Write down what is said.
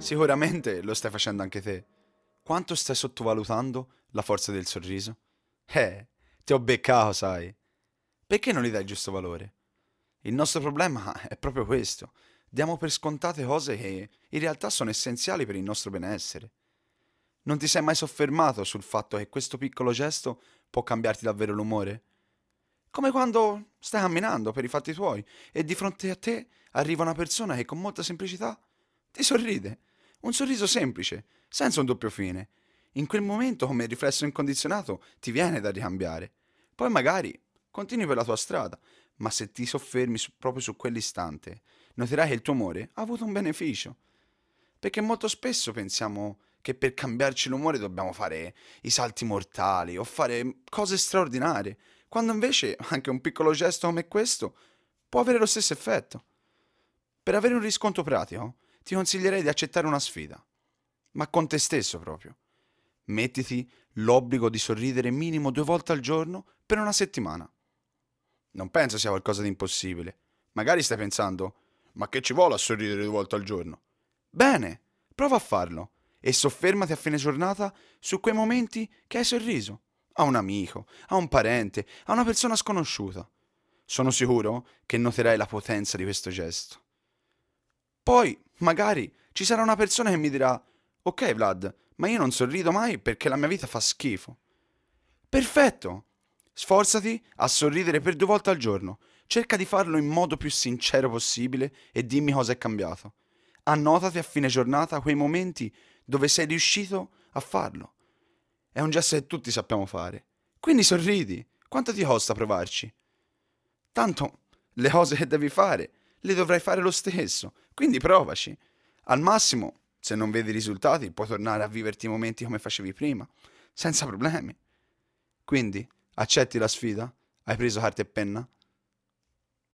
Sicuramente lo stai facendo anche te. Quanto stai sottovalutando la forza del sorriso? Eh, ti ho beccato, sai. Perché non gli dai il giusto valore? Il nostro problema è proprio questo. Diamo per scontate cose che in realtà sono essenziali per il nostro benessere. Non ti sei mai soffermato sul fatto che questo piccolo gesto può cambiarti davvero l'umore? Come quando stai camminando per i fatti tuoi e di fronte a te arriva una persona che con molta semplicità ti sorride. Un sorriso semplice, senza un doppio fine. In quel momento, come riflesso incondizionato, ti viene da ricambiare. Poi magari continui per la tua strada, ma se ti soffermi su, proprio su quell'istante, noterai che il tuo umore ha avuto un beneficio. Perché molto spesso pensiamo che per cambiarci l'umore dobbiamo fare i salti mortali o fare cose straordinarie, quando invece anche un piccolo gesto come questo può avere lo stesso effetto. Per avere un riscontro pratico, ti consiglierei di accettare una sfida, ma con te stesso proprio. Mettiti l'obbligo di sorridere minimo due volte al giorno per una settimana. Non penso sia qualcosa di impossibile. Magari stai pensando, ma che ci vuole a sorridere due volte al giorno? Bene, prova a farlo e soffermati a fine giornata su quei momenti che hai sorriso. A un amico, a un parente, a una persona sconosciuta. Sono sicuro che noterai la potenza di questo gesto. Poi, magari, ci sarà una persona che mi dirà, ok Vlad, ma io non sorrido mai perché la mia vita fa schifo. Perfetto! Sforzati a sorridere per due volte al giorno. Cerca di farlo in modo più sincero possibile e dimmi cosa è cambiato. Annotati a fine giornata quei momenti dove sei riuscito a farlo. È un gesto che tutti sappiamo fare. Quindi sorridi. Quanto ti costa provarci? Tanto le cose che devi fare le dovrai fare lo stesso. Quindi provaci. Al massimo, se non vedi risultati, puoi tornare a viverti i momenti come facevi prima, senza problemi. Quindi, accetti la sfida? Hai preso carta e penna?